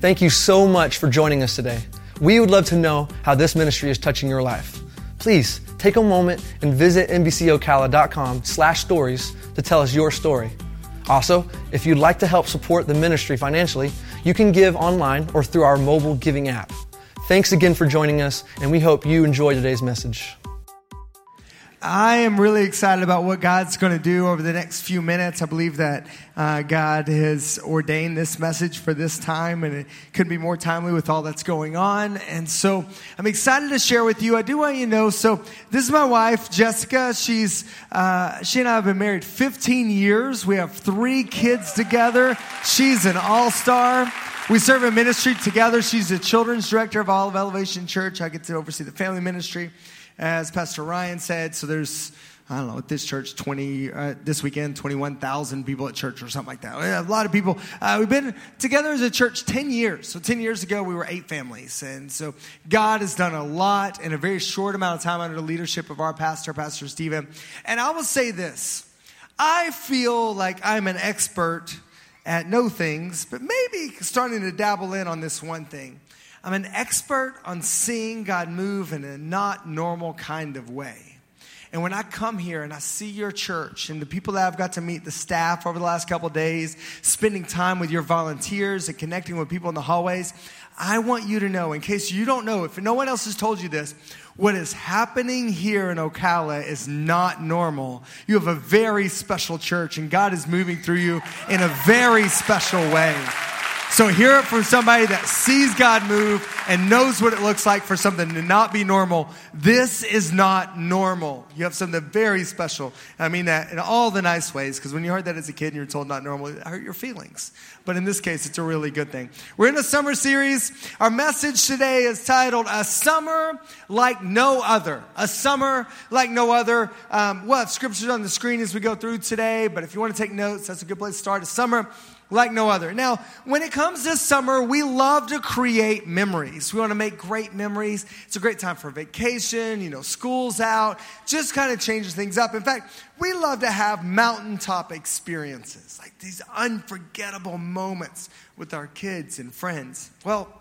Thank you so much for joining us today. We would love to know how this ministry is touching your life. Please take a moment and visit mbcocala.com slash stories to tell us your story. Also, if you'd like to help support the ministry financially, you can give online or through our mobile giving app. Thanks again for joining us, and we hope you enjoy today's message. I am really excited about what God's going to do over the next few minutes. I believe that uh, God has ordained this message for this time, and it couldn't be more timely with all that's going on. And so I'm excited to share with you. I do want you to know. So this is my wife, Jessica. She's uh, she and I have been married 15 years. We have three kids together. She's an all star. We serve a ministry together. She's the children's director of Olive Elevation Church. I get to oversee the family ministry as Pastor Ryan said. So there's, I don't know, at this church, 20, uh, this weekend, 21,000 people at church or something like that. A lot of people. Uh, we've been together as a church 10 years. So 10 years ago, we were eight families. And so God has done a lot in a very short amount of time under the leadership of our pastor, Pastor Stephen. And I will say this I feel like I'm an expert at no things, but maybe starting to dabble in on this one thing. I'm an expert on seeing God move in a not normal kind of way. And when I come here and I see your church and the people that I've got to meet, the staff over the last couple days, spending time with your volunteers and connecting with people in the hallways, I want you to know, in case you don't know, if no one else has told you this, what is happening here in Ocala is not normal. You have a very special church, and God is moving through you in a very special way. So hear it from somebody that sees God move and knows what it looks like for something to not be normal. This is not normal. You have something very special. I mean that in all the nice ways, because when you heard that as a kid and you're told not normal, it hurt your feelings. But in this case, it's a really good thing. We're in a summer series. Our message today is titled A Summer Like No Other. A Summer Like No Other. Um, we'll have scriptures on the screen as we go through today, but if you want to take notes, that's a good place to start. A summer like no other. Now, when it comes this summer, we love to create memories. We want to make great memories. It's a great time for vacation, you know, school's out, just kind of changes things up. In fact, we love to have mountaintop experiences, like these unforgettable moments with our kids and friends. Well,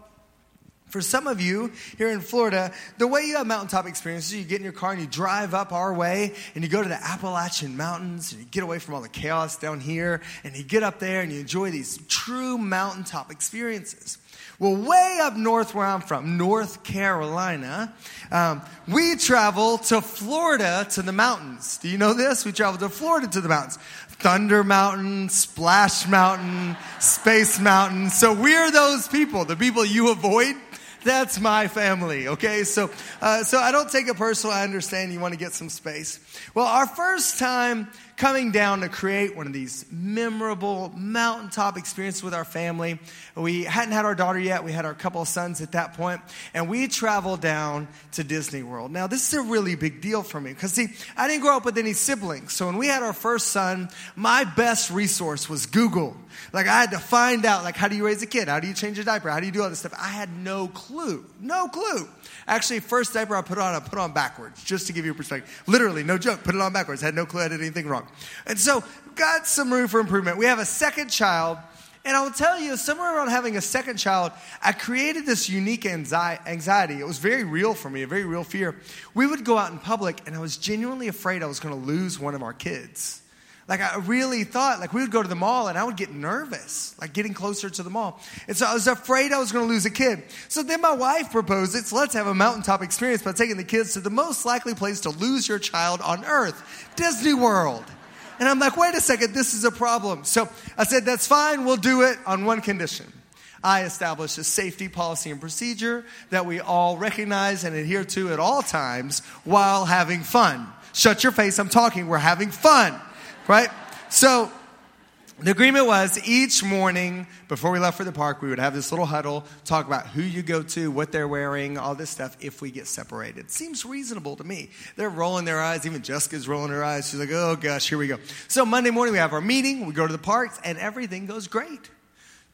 for some of you here in Florida, the way you have mountaintop experiences, you get in your car and you drive up our way and you go to the Appalachian Mountains and you get away from all the chaos down here and you get up there and you enjoy these true mountaintop experiences. Well, way up north where I'm from, North Carolina, um, we travel to Florida to the mountains. Do you know this? We travel to Florida to the mountains. Thunder Mountain, Splash Mountain, Space Mountain. So we're those people, the people you avoid that's my family, okay? So, uh, so I don't take it personal. I understand you want to get some space. Well, our first time coming down to create one of these memorable mountaintop experiences with our family. We hadn't had our daughter yet. We had our couple of sons at that point, and we traveled down to Disney World. Now, this is a really big deal for me because, see, I didn't grow up with any siblings. So when we had our first son, my best resource was Google. Like I had to find out, like, how do you raise a kid? How do you change a diaper? How do you do all this stuff? I had no clue. No clue. Actually, first diaper I put on, I put on backwards, just to give you a perspective. Literally, no joke, put it on backwards. Had no clue I did anything wrong. And so, got some room for improvement. We have a second child, and I will tell you, somewhere around having a second child, I created this unique anxiety. It was very real for me, a very real fear. We would go out in public, and I was genuinely afraid I was going to lose one of our kids. Like I really thought, like we would go to the mall and I would get nervous, like getting closer to the mall. And so I was afraid I was going to lose a kid. So then my wife proposed it. So let's have a mountaintop experience by taking the kids to the most likely place to lose your child on earth, Disney World. And I'm like, wait a second, this is a problem. So I said, that's fine. We'll do it on one condition. I establish a safety policy and procedure that we all recognize and adhere to at all times while having fun. Shut your face. I'm talking. We're having fun right? So the agreement was each morning before we left for the park, we would have this little huddle, talk about who you go to, what they're wearing, all this stuff if we get separated. Seems reasonable to me. They're rolling their eyes. Even Jessica's rolling her eyes. She's like, oh gosh, here we go. So Monday morning, we have our meeting, we go to the parks, and everything goes great.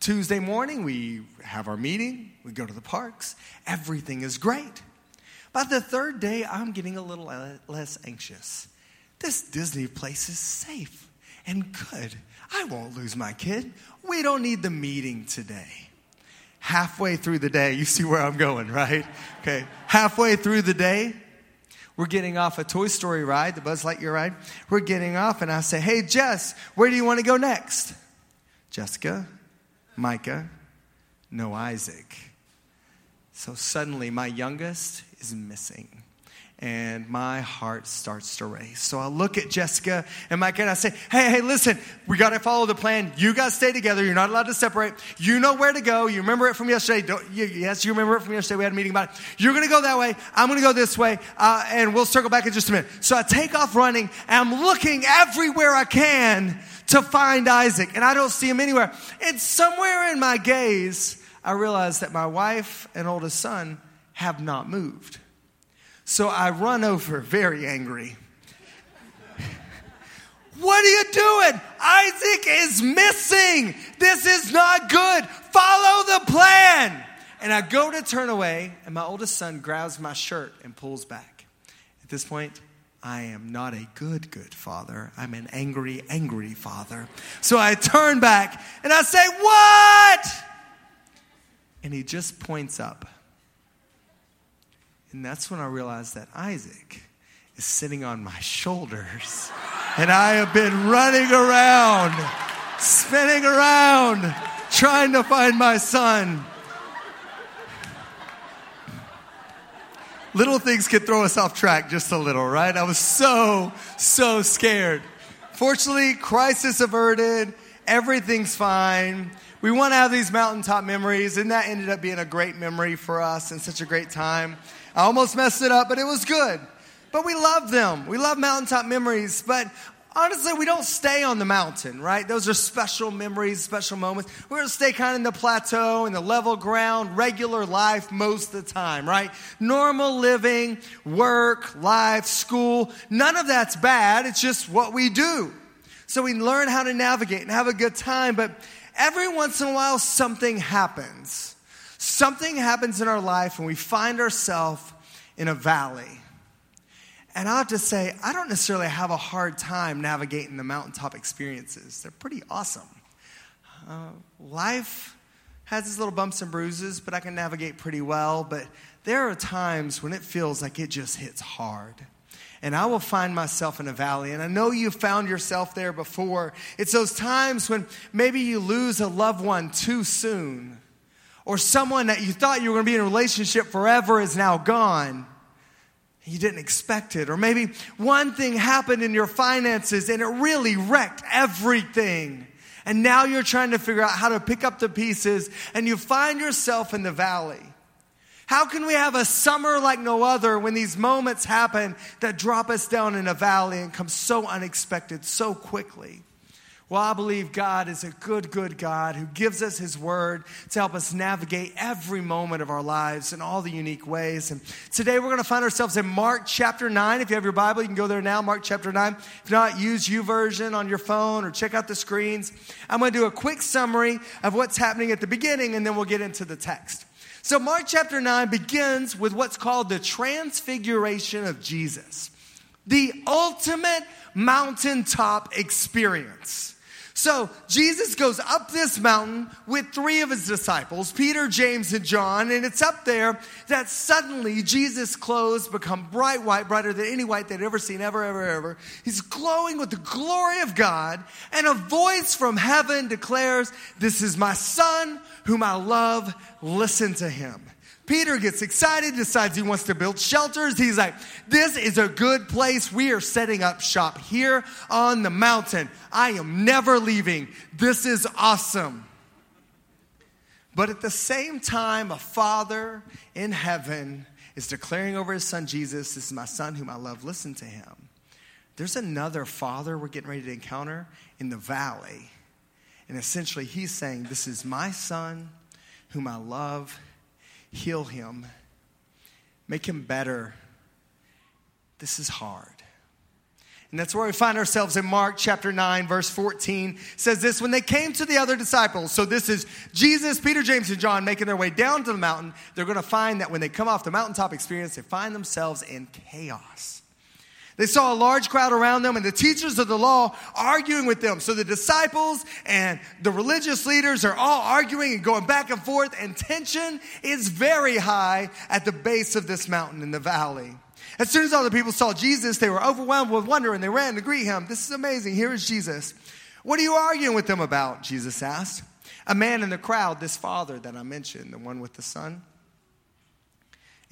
Tuesday morning, we have our meeting, we go to the parks, everything is great. By the third day, I'm getting a little uh, less anxious. This Disney place is safe and good. I won't lose my kid. We don't need the meeting today. halfway through the day, you see where I'm going, right? Okay, halfway through the day, we're getting off a Toy Story ride, the Buzz Lightyear ride. We're getting off, and I say, Hey, Jess, where do you want to go next? Jessica, Micah, no Isaac. So suddenly, my youngest is missing and my heart starts to race. So I look at Jessica and Mike and I say, Hey, hey, listen, we got to follow the plan. You guys stay together. You're not allowed to separate. You know where to go. You remember it from yesterday. You, yes, you remember it from yesterday. We had a meeting about it. You're going to go that way. I'm going to go this way. Uh, and we'll circle back in just a minute. So I take off running and I'm looking everywhere I can to find Isaac. And I don't see him anywhere. And somewhere in my gaze, I realize that my wife and oldest son have not moved. So I run over very angry. what are you doing? Isaac is missing. This is not good. Follow the plan. And I go to turn away, and my oldest son grabs my shirt and pulls back. At this point, I am not a good, good father. I'm an angry, angry father. So I turn back and I say, What? And he just points up. And that's when I realized that Isaac is sitting on my shoulders. And I have been running around, spinning around, trying to find my son. Little things can throw us off track just a little, right? I was so, so scared. Fortunately, crisis averted. Everything's fine. We want to have these mountaintop memories, and that ended up being a great memory for us and such a great time. I almost messed it up, but it was good. But we love them. We love mountaintop memories, but honestly, we don't stay on the mountain, right? Those are special memories, special moments. We're going to stay kind of in the plateau, in the level ground, regular life most of the time, right? Normal living, work, life, school. None of that's bad. It's just what we do. So we learn how to navigate and have a good time, but every once in a while, something happens something happens in our life and we find ourselves in a valley. And I have to say, I don't necessarily have a hard time navigating the mountaintop experiences. They're pretty awesome. Uh, life has its little bumps and bruises, but I can navigate pretty well. But there are times when it feels like it just hits hard. And I will find myself in a valley. And I know you've found yourself there before. It's those times when maybe you lose a loved one too soon or someone that you thought you were going to be in a relationship forever is now gone. You didn't expect it. Or maybe one thing happened in your finances and it really wrecked everything. And now you're trying to figure out how to pick up the pieces and you find yourself in the valley. How can we have a summer like no other when these moments happen that drop us down in a valley and come so unexpected so quickly? Well, I believe God is a good, good God who gives us His Word to help us navigate every moment of our lives in all the unique ways. And today we're going to find ourselves in Mark chapter 9. If you have your Bible, you can go there now, Mark chapter 9. If not, use YouVersion on your phone or check out the screens. I'm going to do a quick summary of what's happening at the beginning, and then we'll get into the text. So, Mark chapter 9 begins with what's called the transfiguration of Jesus, the ultimate mountaintop experience. So Jesus goes up this mountain with three of his disciples, Peter, James, and John, and it's up there that suddenly Jesus' clothes become bright white, brighter than any white they'd ever seen, ever, ever, ever. He's glowing with the glory of God, and a voice from heaven declares, This is my son whom I love, listen to him. Peter gets excited, decides he wants to build shelters. He's like, This is a good place. We are setting up shop here on the mountain. I am never leaving. This is awesome. But at the same time, a father in heaven is declaring over his son Jesus, This is my son whom I love. Listen to him. There's another father we're getting ready to encounter in the valley. And essentially, he's saying, This is my son whom I love heal him, make him better. This is hard. And that's where we find ourselves in Mark chapter 9, verse 14. says this when they came to the other disciples. So this is Jesus, Peter, James, and John making their way down to the mountain. They're going to find that when they come off the mountaintop experience, they find themselves in chaos. They saw a large crowd around them and the teachers of the law arguing with them. So the disciples and the religious leaders are all arguing and going back and forth, and tension is very high at the base of this mountain in the valley. As soon as all the people saw Jesus, they were overwhelmed with wonder and they ran to greet him. This is amazing. Here is Jesus. What are you arguing with them about? Jesus asked. A man in the crowd, this father that I mentioned, the one with the son,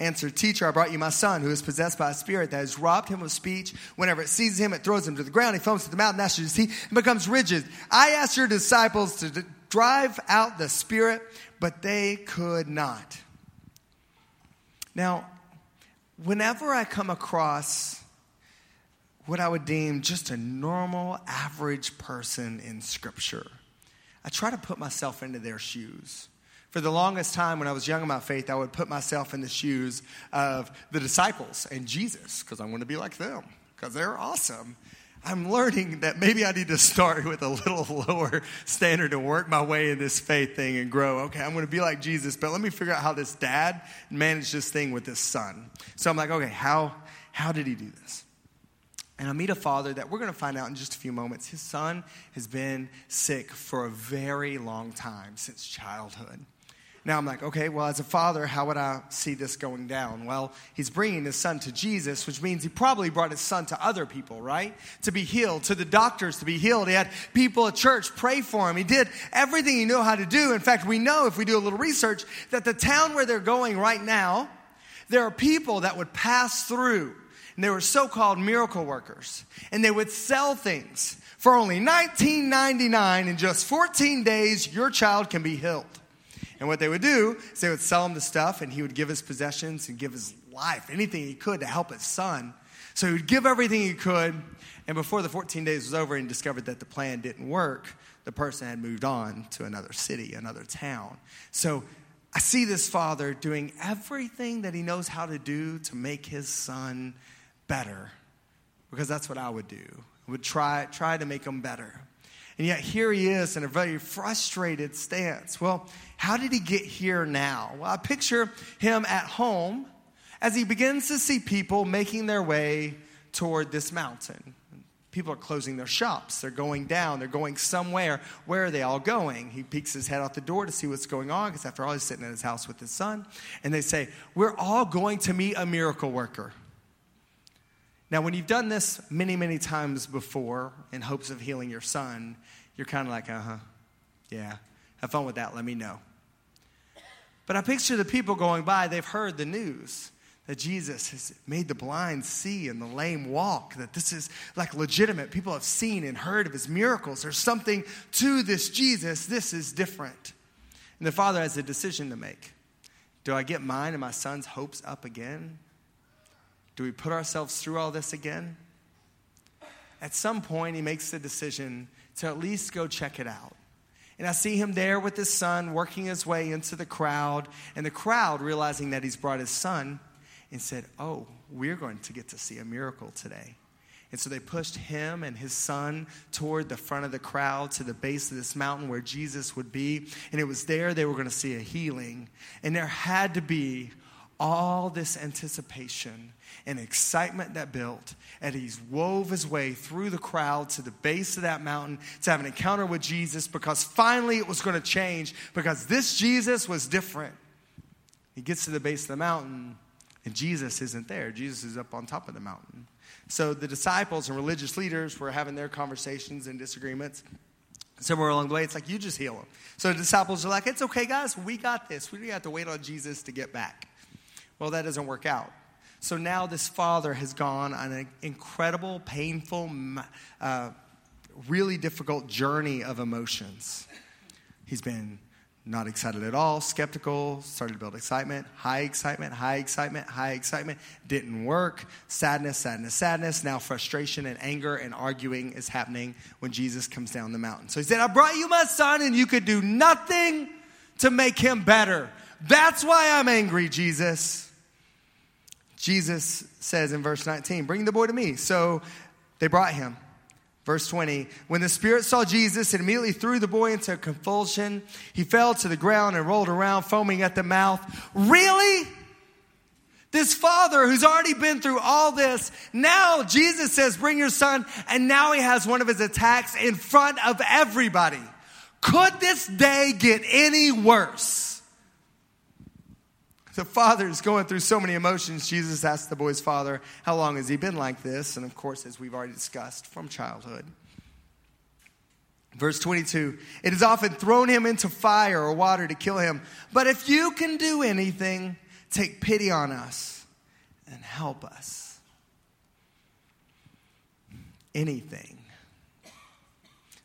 answered, Teacher, I brought you my son who is possessed by a spirit that has robbed him of speech. Whenever it seizes him, it throws him to the ground. He foams at the mouth, gnashes his teeth, and becomes rigid. I asked your disciples to d- drive out the spirit, but they could not. Now, whenever I come across what I would deem just a normal, average person in Scripture, I try to put myself into their shoes. For the longest time, when I was young in my faith, I would put myself in the shoes of the disciples and Jesus, because I want to be like them, because they're awesome. I'm learning that maybe I need to start with a little lower standard and work my way in this faith thing and grow. Okay, I'm going to be like Jesus, but let me figure out how this dad managed this thing with his son. So I'm like, okay, how, how did he do this? And I meet a father that we're going to find out in just a few moments. His son has been sick for a very long time, since childhood. Now I'm like, okay, well, as a father, how would I see this going down? Well, he's bringing his son to Jesus, which means he probably brought his son to other people, right? To be healed, to the doctors to be healed. He had people at church pray for him. He did everything he knew how to do. In fact, we know if we do a little research that the town where they're going right now, there are people that would pass through, and they were so called miracle workers, and they would sell things. For only $19.99 in just 14 days, your child can be healed. And what they would do is they would sell him the stuff, and he would give his possessions and give his life, anything he could to help his son. So he would give everything he could. And before the 14 days was over and discovered that the plan didn't work, the person had moved on to another city, another town. So I see this father doing everything that he knows how to do to make his son better, because that's what I would do. I would try, try to make him better. And yet here he is in a very frustrated stance. Well, how did he get here now? Well, I picture him at home as he begins to see people making their way toward this mountain. People are closing their shops. They're going down. They're going somewhere. Where are they all going? He peeks his head out the door to see what's going on because, after all, he's sitting in his house with his son. And they say, We're all going to meet a miracle worker. Now, when you've done this many, many times before in hopes of healing your son, you're kind of like, uh huh, yeah, have fun with that, let me know. But I picture the people going by, they've heard the news that Jesus has made the blind see and the lame walk, that this is like legitimate. People have seen and heard of his miracles. There's something to this Jesus. This is different. And the father has a decision to make. Do I get mine and my son's hopes up again? Do we put ourselves through all this again? At some point, he makes the decision to at least go check it out. And I see him there with his son working his way into the crowd, and the crowd realizing that he's brought his son and said, Oh, we're going to get to see a miracle today. And so they pushed him and his son toward the front of the crowd to the base of this mountain where Jesus would be. And it was there they were going to see a healing. And there had to be all this anticipation and excitement that built. And he's wove his way through the crowd to the base of that mountain to have an encounter with Jesus because finally it was going to change because this Jesus was different. He gets to the base of the mountain and Jesus isn't there. Jesus is up on top of the mountain. So the disciples and religious leaders were having their conversations and disagreements. Somewhere along the way, it's like, you just heal them. So the disciples are like, it's okay, guys, we got this. We don't have to wait on Jesus to get back. Well, that doesn't work out. So now this father has gone on an incredible, painful, uh, really difficult journey of emotions. He's been not excited at all, skeptical, started to build excitement, high excitement, high excitement, high excitement, didn't work, sadness, sadness, sadness. Now frustration and anger and arguing is happening when Jesus comes down the mountain. So he said, I brought you my son and you could do nothing to make him better. That's why I'm angry, Jesus. Jesus says in verse 19, Bring the boy to me. So they brought him. Verse 20, when the Spirit saw Jesus, it immediately threw the boy into a convulsion. He fell to the ground and rolled around, foaming at the mouth. Really? This father who's already been through all this, now Jesus says, Bring your son, and now he has one of his attacks in front of everybody. Could this day get any worse? The father is going through so many emotions. Jesus asked the boy's father, How long has he been like this? And of course, as we've already discussed, from childhood. Verse 22 It has often thrown him into fire or water to kill him. But if you can do anything, take pity on us and help us. Anything.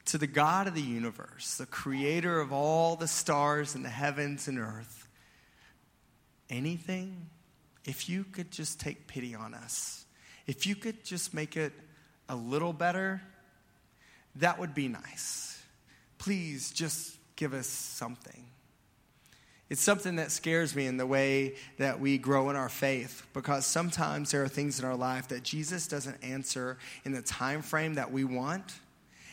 To the God of the universe, the creator of all the stars in the heavens and earth, anything, if you could just take pity on us, if you could just make it a little better, that would be nice. Please just give us something. It's something that scares me in the way that we grow in our faith because sometimes there are things in our life that Jesus doesn't answer in the time frame that we want.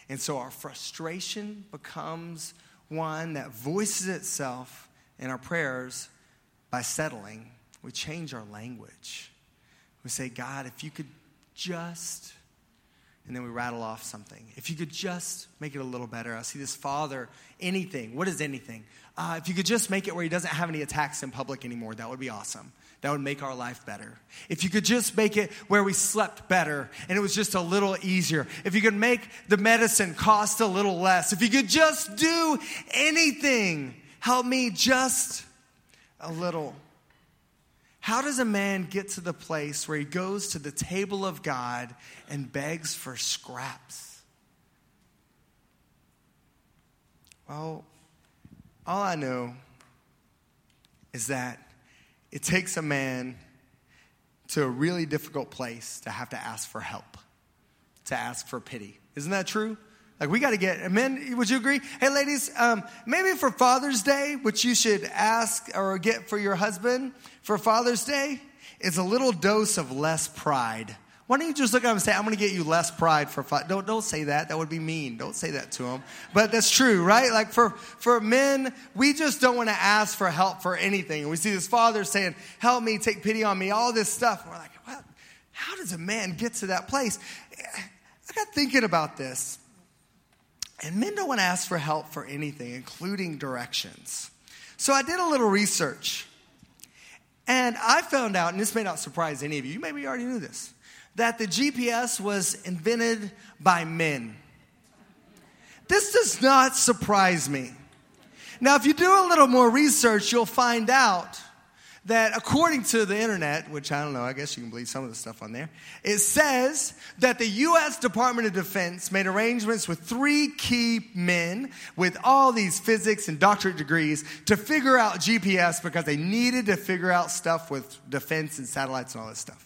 And so our frustration becomes one that voices itself in our prayers by settling. We change our language. We say, God, if you could just and then we rattle off something. If you could just make it a little better. I see this father, anything. What is anything? Uh, if you could just make it where he doesn't have any attacks in public anymore, that would be awesome. That would make our life better. If you could just make it where we slept better and it was just a little easier. If you could make the medicine cost a little less. If you could just do anything, help me just a little. How does a man get to the place where he goes to the table of God and begs for scraps? Well, all I know is that it takes a man to a really difficult place to have to ask for help, to ask for pity. Isn't that true? Like we got to get men. Would you agree? Hey, ladies, um, maybe for Father's Day, which you should ask or get for your husband for Father's Day, is a little dose of less pride. Why don't you just look at him and say, "I'm going to get you less pride for Father." Don't don't say that. That would be mean. Don't say that to him. But that's true, right? Like for for men, we just don't want to ask for help for anything. And we see this father saying, "Help me, take pity on me," all this stuff. And we're like, "What? How does a man get to that place?" I got thinking about this. And men don't want to ask for help for anything, including directions. So I did a little research. And I found out, and this may not surprise any of you, you maybe already knew this, that the GPS was invented by men. This does not surprise me. Now, if you do a little more research, you'll find out that according to the internet, which I don't know, I guess you can believe some of the stuff on there, it says that the U.S. Department of Defense made arrangements with three key men with all these physics and doctorate degrees to figure out GPS because they needed to figure out stuff with defense and satellites and all this stuff.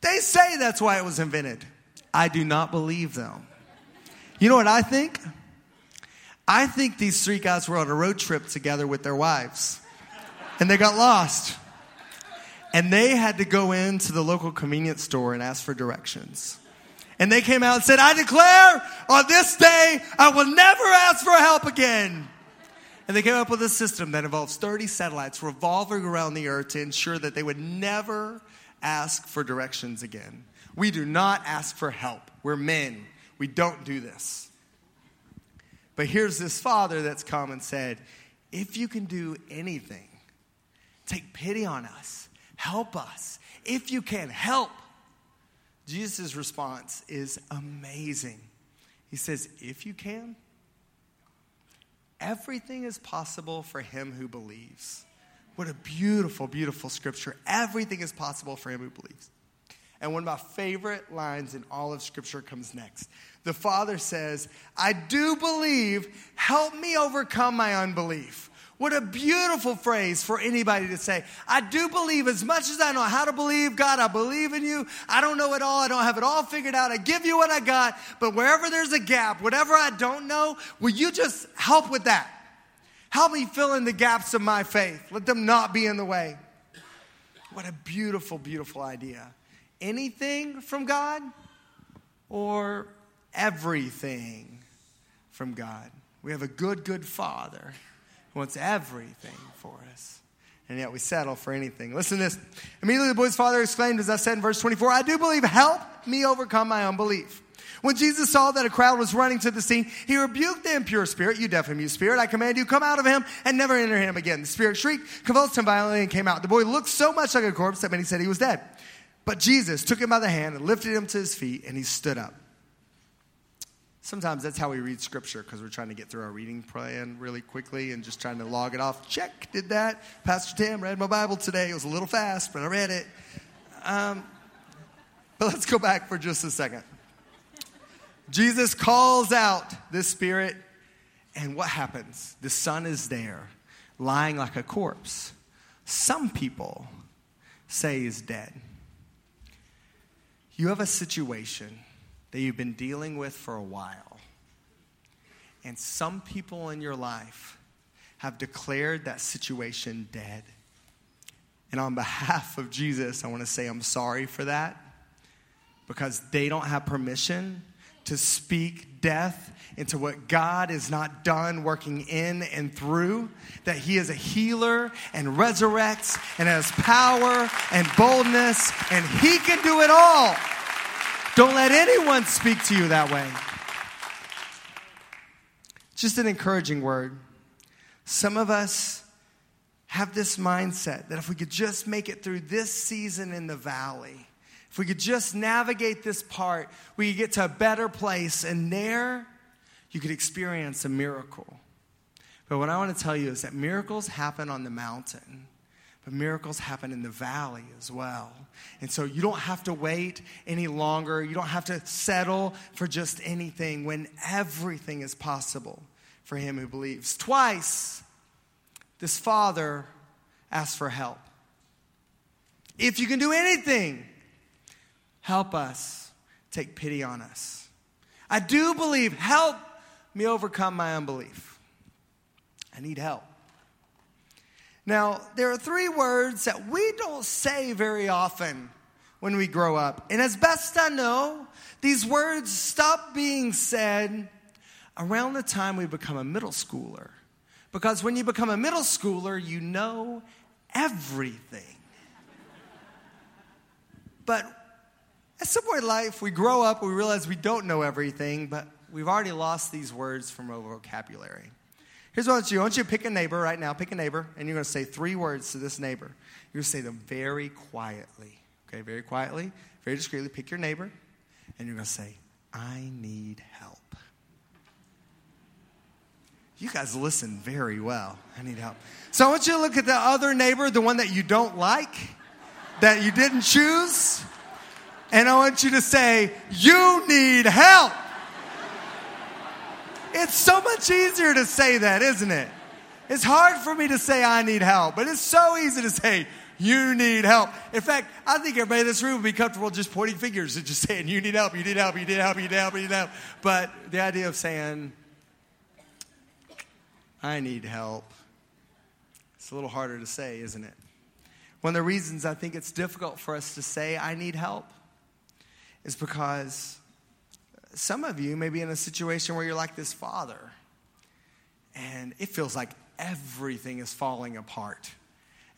They say that's why it was invented. I do not believe them. You know what I think? I think these three guys were on a road trip together with their wives and they got lost. And they had to go into the local convenience store and ask for directions. And they came out and said, I declare on this day, I will never ask for help again. And they came up with a system that involves 30 satellites revolving around the earth to ensure that they would never ask for directions again. We do not ask for help. We're men. We don't do this. But here's this father that's come and said, if you can do anything, Take pity on us. Help us. If you can, help. Jesus' response is amazing. He says, If you can, everything is possible for him who believes. What a beautiful, beautiful scripture. Everything is possible for him who believes. And one of my favorite lines in all of scripture comes next. The Father says, I do believe, help me overcome my unbelief. What a beautiful phrase for anybody to say. I do believe as much as I know how to believe, God, I believe in you. I don't know it all. I don't have it all figured out. I give you what I got. But wherever there's a gap, whatever I don't know, will you just help with that? Help me fill in the gaps of my faith. Let them not be in the way. What a beautiful, beautiful idea. Anything from God or everything from God? We have a good, good Father wants everything for us. and yet we settle for anything. Listen to this. Immediately the boy's father exclaimed, as I said in verse 24, I do believe, help me overcome my unbelief. When Jesus saw that a crowd was running to the scene, he rebuked the impure spirit. You deaf and mute spirit, I command you, come out of him and never enter him again. The spirit shrieked, convulsed him violently, and came out. The boy looked so much like a corpse that many said he was dead. But Jesus took him by the hand and lifted him to his feet, and he stood up. Sometimes that's how we read scripture because we're trying to get through our reading plan really quickly and just trying to log it off. Check, did that. Pastor Tim read my Bible today. It was a little fast, but I read it. Um, but let's go back for just a second. Jesus calls out this spirit, and what happens? The son is there, lying like a corpse. Some people say he's dead. You have a situation that you've been dealing with for a while, and some people in your life have declared that situation dead. And on behalf of Jesus, I want to say I'm sorry for that because they don't have permission to speak death into what God is not done working in and through, that He is a healer and resurrects and has power and boldness, and He can do it all. Don't let anyone speak to you that way. Just an encouraging word. Some of us have this mindset that if we could just make it through this season in the valley, if we could just navigate this part, we could get to a better place, and there you could experience a miracle. But what I want to tell you is that miracles happen on the mountain, but miracles happen in the valley as well. And so you don't have to wait any longer. You don't have to settle for just anything when everything is possible for him who believes. Twice, this father asked for help. If you can do anything, Help us. Take pity on us. I do believe. Help me overcome my unbelief. I need help. Now, there are three words that we don't say very often when we grow up. And as best I know, these words stop being said around the time we become a middle schooler. Because when you become a middle schooler, you know everything. But at some point in life, we grow up, we realize we don't know everything, but we've already lost these words from our vocabulary. Here's what I want you I want you to pick a neighbor right now, pick a neighbor, and you're going to say three words to this neighbor. You're going to say them very quietly, okay, very quietly, very discreetly. Pick your neighbor, and you're going to say, I need help. You guys listen very well. I need help. So I want you to look at the other neighbor, the one that you don't like, that you didn't choose. And I want you to say, You need help. It's so much easier to say that, isn't it? It's hard for me to say I need help, but it's so easy to say, you need help. In fact, I think everybody in this room would be comfortable just pointing fingers and just saying, you need help, you need help, you need help, you need help, you need help. But the idea of saying, I need help, it's a little harder to say, isn't it? One of the reasons I think it's difficult for us to say, I need help, is because some of you may be in a situation where you're like this father, and it feels like everything is falling apart.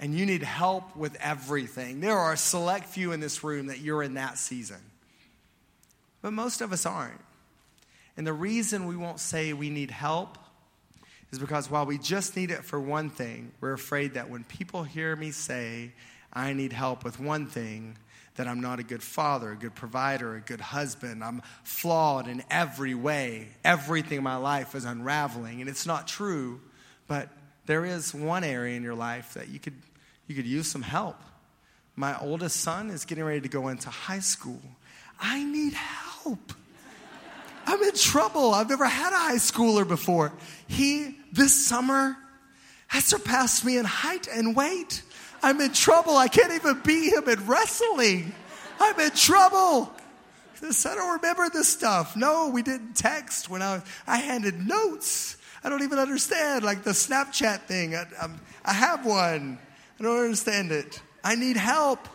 And you need help with everything. There are a select few in this room that you're in that season. But most of us aren't. And the reason we won't say we need help is because while we just need it for one thing, we're afraid that when people hear me say, I need help with one thing, that I'm not a good father, a good provider, a good husband. I'm flawed in every way. Everything in my life is unraveling. And it's not true, but there is one area in your life that you could, you could use some help. My oldest son is getting ready to go into high school. I need help. I'm in trouble. I've never had a high schooler before. He, this summer, has surpassed me in height and weight. I'm in trouble. I can't even beat him in wrestling. I'm in trouble. This, I don't remember this stuff. No, we didn't text when I, I handed notes. I don't even understand, like the Snapchat thing. I, I'm, I have one. I don't understand it. I need help.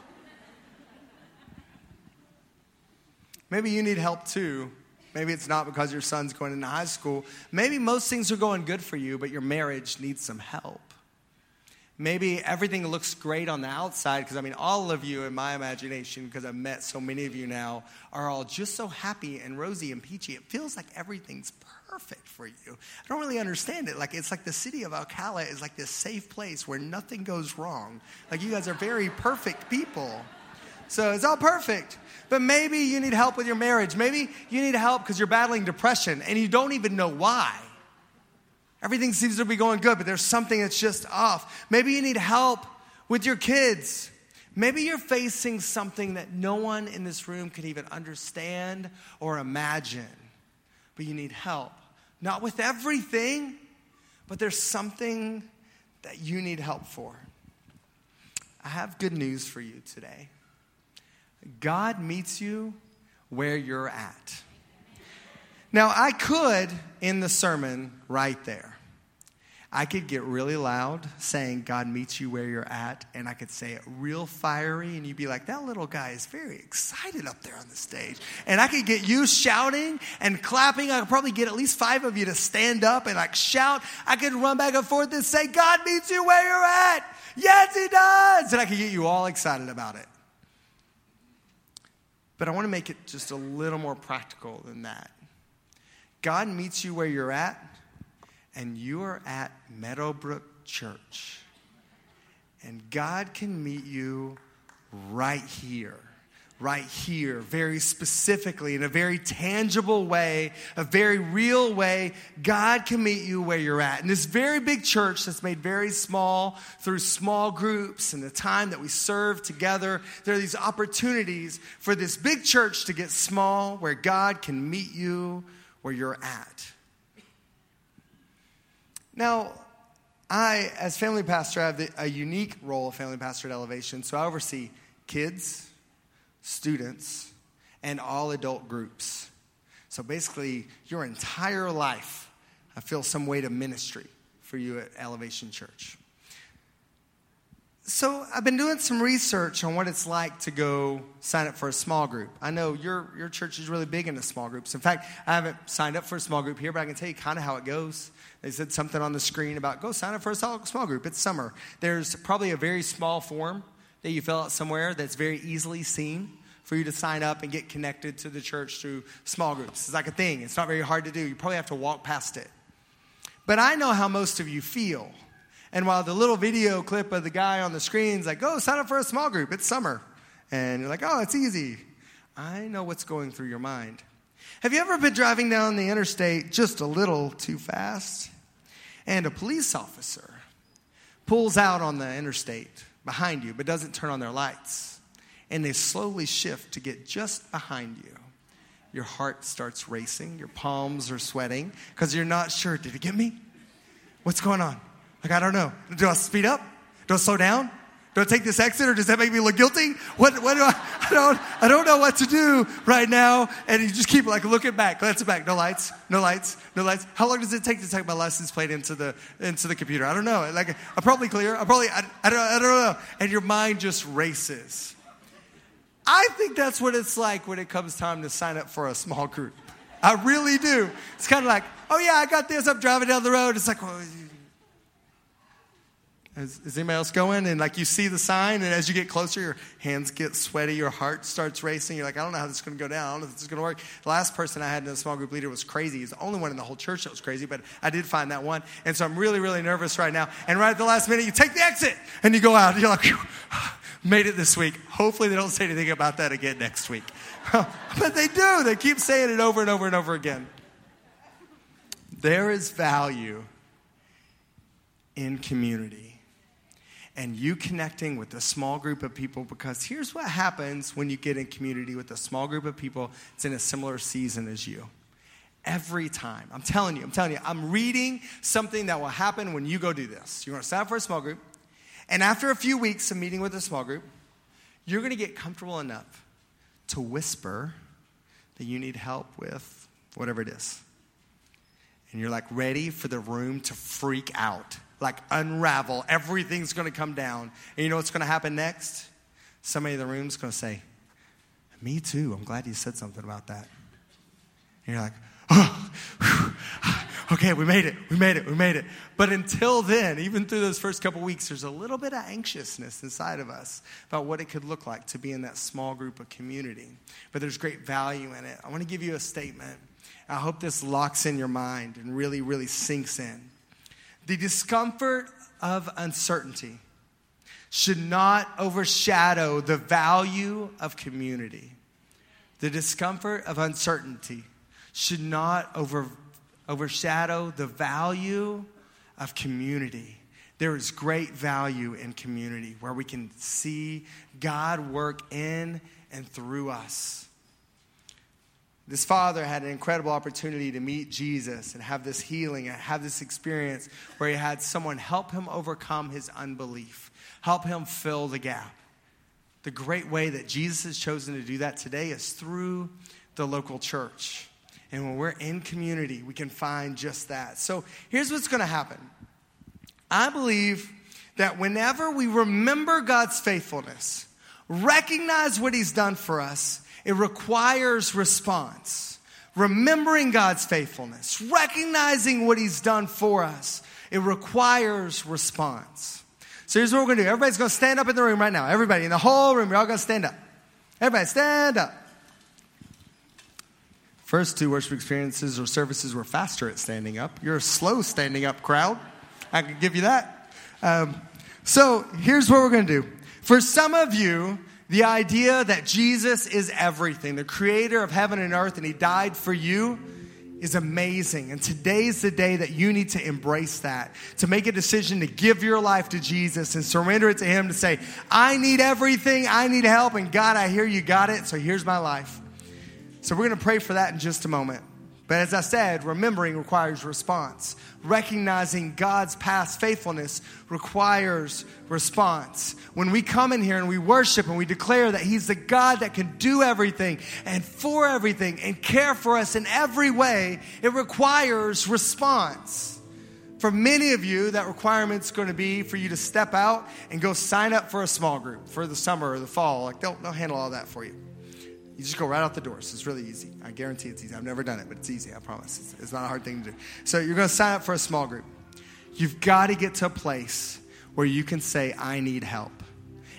Maybe you need help too. Maybe it's not because your son's going into high school. Maybe most things are going good for you, but your marriage needs some help. Maybe everything looks great on the outside because, I mean, all of you in my imagination, because I've met so many of you now, are all just so happy and rosy and peachy. It feels like everything's perfect for you. I don't really understand it. Like, it's like the city of Ocala is like this safe place where nothing goes wrong. Like, you guys are very perfect people. So it's all perfect. But maybe you need help with your marriage. Maybe you need help because you're battling depression and you don't even know why. Everything seems to be going good, but there's something that's just off. Maybe you need help with your kids. Maybe you're facing something that no one in this room could even understand or imagine, but you need help. Not with everything, but there's something that you need help for. I have good news for you today. God meets you where you're at. Now, I could, in the sermon right there, I could get really loud saying, God meets you where you're at, and I could say it real fiery, and you'd be like, that little guy is very excited up there on the stage. And I could get you shouting and clapping. I could probably get at least five of you to stand up and like shout. I could run back and forth and say, God meets you where you're at. Yes, He does. And I could get you all excited about it. But I want to make it just a little more practical than that. God meets you where you're at and you are at Meadowbrook Church, and God can meet you right here, right here, very specifically, in a very tangible way, a very real way, God can meet you where you're at. In this very big church that's made very small through small groups and the time that we serve together, there are these opportunities for this big church to get small where God can meet you where you're at. Now, I, as family pastor, have the, a unique role of family pastor at Elevation. So I oversee kids, students, and all adult groups. So basically, your entire life, I feel some weight of ministry for you at Elevation Church. So I've been doing some research on what it's like to go sign up for a small group. I know your, your church is really big into small groups. In fact, I haven't signed up for a small group here, but I can tell you kind of how it goes. They said something on the screen about go sign up for a small group. It's summer. There's probably a very small form that you fill out somewhere that's very easily seen for you to sign up and get connected to the church through small groups. It's like a thing, it's not very hard to do. You probably have to walk past it. But I know how most of you feel and while the little video clip of the guy on the screen is like, go sign up for a small group, it's summer. And you're like, oh, it's easy. I know what's going through your mind. Have you ever been driving down the interstate just a little too fast? And a police officer pulls out on the interstate behind you, but doesn't turn on their lights. And they slowly shift to get just behind you. Your heart starts racing, your palms are sweating because you're not sure did he get me? What's going on? Like, I don't know. Do I speed up? Do I slow down? Do I take this exit or does that make me look guilty? What, what do I, I don't, I don't know what to do right now. And you just keep like looking back, glancing back. No lights, no lights, no lights. How long does it take to take my license plate into the, into the computer? I don't know. Like, I'm probably clear. I'm probably, I, I, don't, I don't know. And your mind just races. I think that's what it's like when it comes time to sign up for a small group. I really do. It's kind of like, oh yeah, I got this. I'm driving down the road. It's like, well, is, is, anybody else going? And like you see the sign, and as you get closer, your hands get sweaty, your heart starts racing. You're like, I don't know how this is going to go down. I don't know if this is going to work. The last person I had in the small group leader was crazy. He's the only one in the whole church that was crazy, but I did find that one. And so I'm really, really nervous right now. And right at the last minute, you take the exit and you go out. You're like, made it this week. Hopefully, they don't say anything about that again next week. but they do. They keep saying it over and over and over again. There is value in community and you connecting with a small group of people because here's what happens when you get in community with a small group of people that's in a similar season as you. Every time. I'm telling you, I'm telling you, I'm reading something that will happen when you go do this. You're gonna sign up for a small group, and after a few weeks of meeting with a small group, you're gonna get comfortable enough to whisper that you need help with whatever it is. And you're like ready for the room to freak out like unravel. Everything's going to come down. And you know what's going to happen next? Somebody in the room's going to say, Me too. I'm glad you said something about that. And you're like, Oh, okay, we made it, we made it, we made it. But until then, even through those first couple weeks, there's a little bit of anxiousness inside of us about what it could look like to be in that small group of community. But there's great value in it. I want to give you a statement. I hope this locks in your mind and really, really sinks in. The discomfort of uncertainty should not overshadow the value of community. The discomfort of uncertainty should not over, overshadow the value of community. There is great value in community where we can see God work in and through us. This father had an incredible opportunity to meet Jesus and have this healing and have this experience where he had someone help him overcome his unbelief, help him fill the gap. The great way that Jesus has chosen to do that today is through the local church. And when we're in community, we can find just that. So here's what's going to happen I believe that whenever we remember God's faithfulness, recognize what He's done for us, it requires response. Remembering God's faithfulness, recognizing what He's done for us, it requires response. So here's what we're gonna do. Everybody's gonna stand up in the room right now. Everybody in the whole room, you're all gonna stand up. Everybody, stand up. First two worship experiences or services were faster at standing up. You're a slow standing up crowd. I can give you that. Um, so here's what we're going to do. For some of you, the idea that Jesus is everything, the creator of heaven and earth, and he died for you is amazing. And today's the day that you need to embrace that, to make a decision to give your life to Jesus and surrender it to him to say, I need everything, I need help, and God, I hear you got it, so here's my life. So we're going to pray for that in just a moment. But as I said, remembering requires response. Recognizing God's past faithfulness requires response. When we come in here and we worship and we declare that He's the God that can do everything and for everything and care for us in every way, it requires response. For many of you, that requirement's going to be for you to step out and go sign up for a small group for the summer or the fall. Like, they'll, they'll handle all that for you. You just go right out the doors. It's really easy. I guarantee it's easy. I've never done it, but it's easy. I promise. It's, it's not a hard thing to do. So you're going to sign up for a small group. You've got to get to a place where you can say, I need help.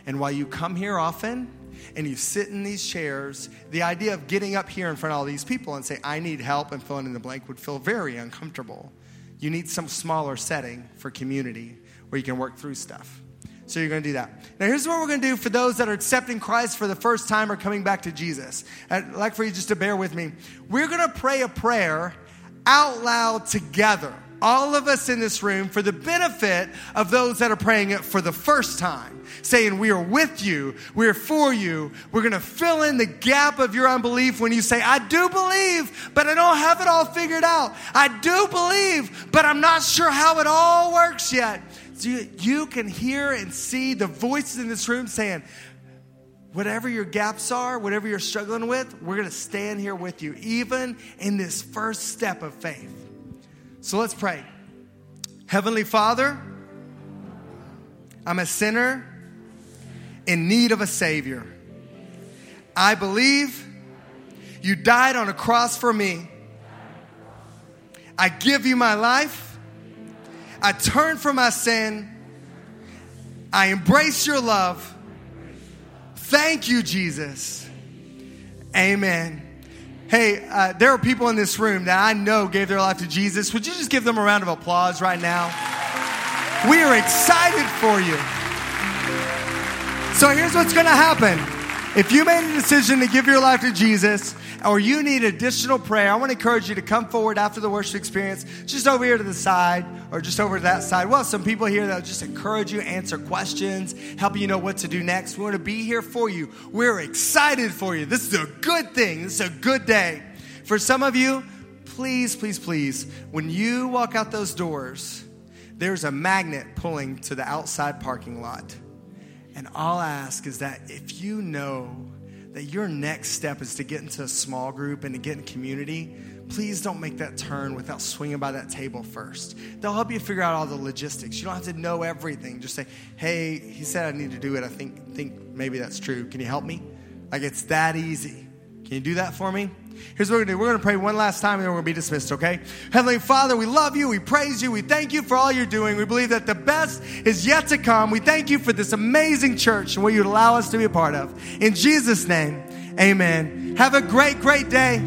And while you come here often and you sit in these chairs, the idea of getting up here in front of all these people and say, I need help and filling in the blank would feel very uncomfortable. You need some smaller setting for community where you can work through stuff. So you're going to do that. Now, here's what we're going to do for those that are accepting Christ for the first time or coming back to Jesus. I'd like for you just to bear with me. We're going to pray a prayer out loud together, all of us in this room, for the benefit of those that are praying it for the first time, saying, We are with you, we are for you. We're going to fill in the gap of your unbelief when you say, I do believe, but I don't have it all figured out. I do believe, but I'm not sure how it all works yet. You, you can hear and see the voices in this room saying, whatever your gaps are, whatever you're struggling with, we're going to stand here with you, even in this first step of faith. So let's pray. Heavenly Father, I'm a sinner in need of a Savior. I believe you died on a cross for me. I give you my life. I turn from my sin. I embrace your love. Thank you, Jesus. Amen. Hey, uh, there are people in this room that I know gave their life to Jesus. Would you just give them a round of applause right now? We are excited for you. So here's what's going to happen. If you made a decision to give your life to Jesus, or you need additional prayer, I want to encourage you to come forward after the worship experience, just over here to the side or just over to that side. Well, some people here that'll just encourage you, answer questions, help you know what to do next. We want to be here for you. We're excited for you. This is a good thing. This is a good day. For some of you, please, please, please, when you walk out those doors, there's a magnet pulling to the outside parking lot. And all I ask is that if you know that your next step is to get into a small group and to get in community, please don't make that turn without swinging by that table first. They'll help you figure out all the logistics. You don't have to know everything. Just say, "Hey, he said I need to do it. I think think maybe that's true. Can you help me?" Like it's that easy. Can you do that for me? Here's what we're going to do. We're going to pray one last time and then we're going to be dismissed, okay? Heavenly Father, we love you. We praise you. We thank you for all you're doing. We believe that the best is yet to come. We thank you for this amazing church and what you'd allow us to be a part of. In Jesus' name, amen. Have a great, great day.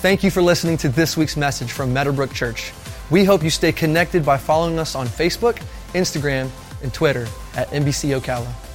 Thank you for listening to this week's message from Meadowbrook Church. We hope you stay connected by following us on Facebook, Instagram, and Twitter at MBC Ocala.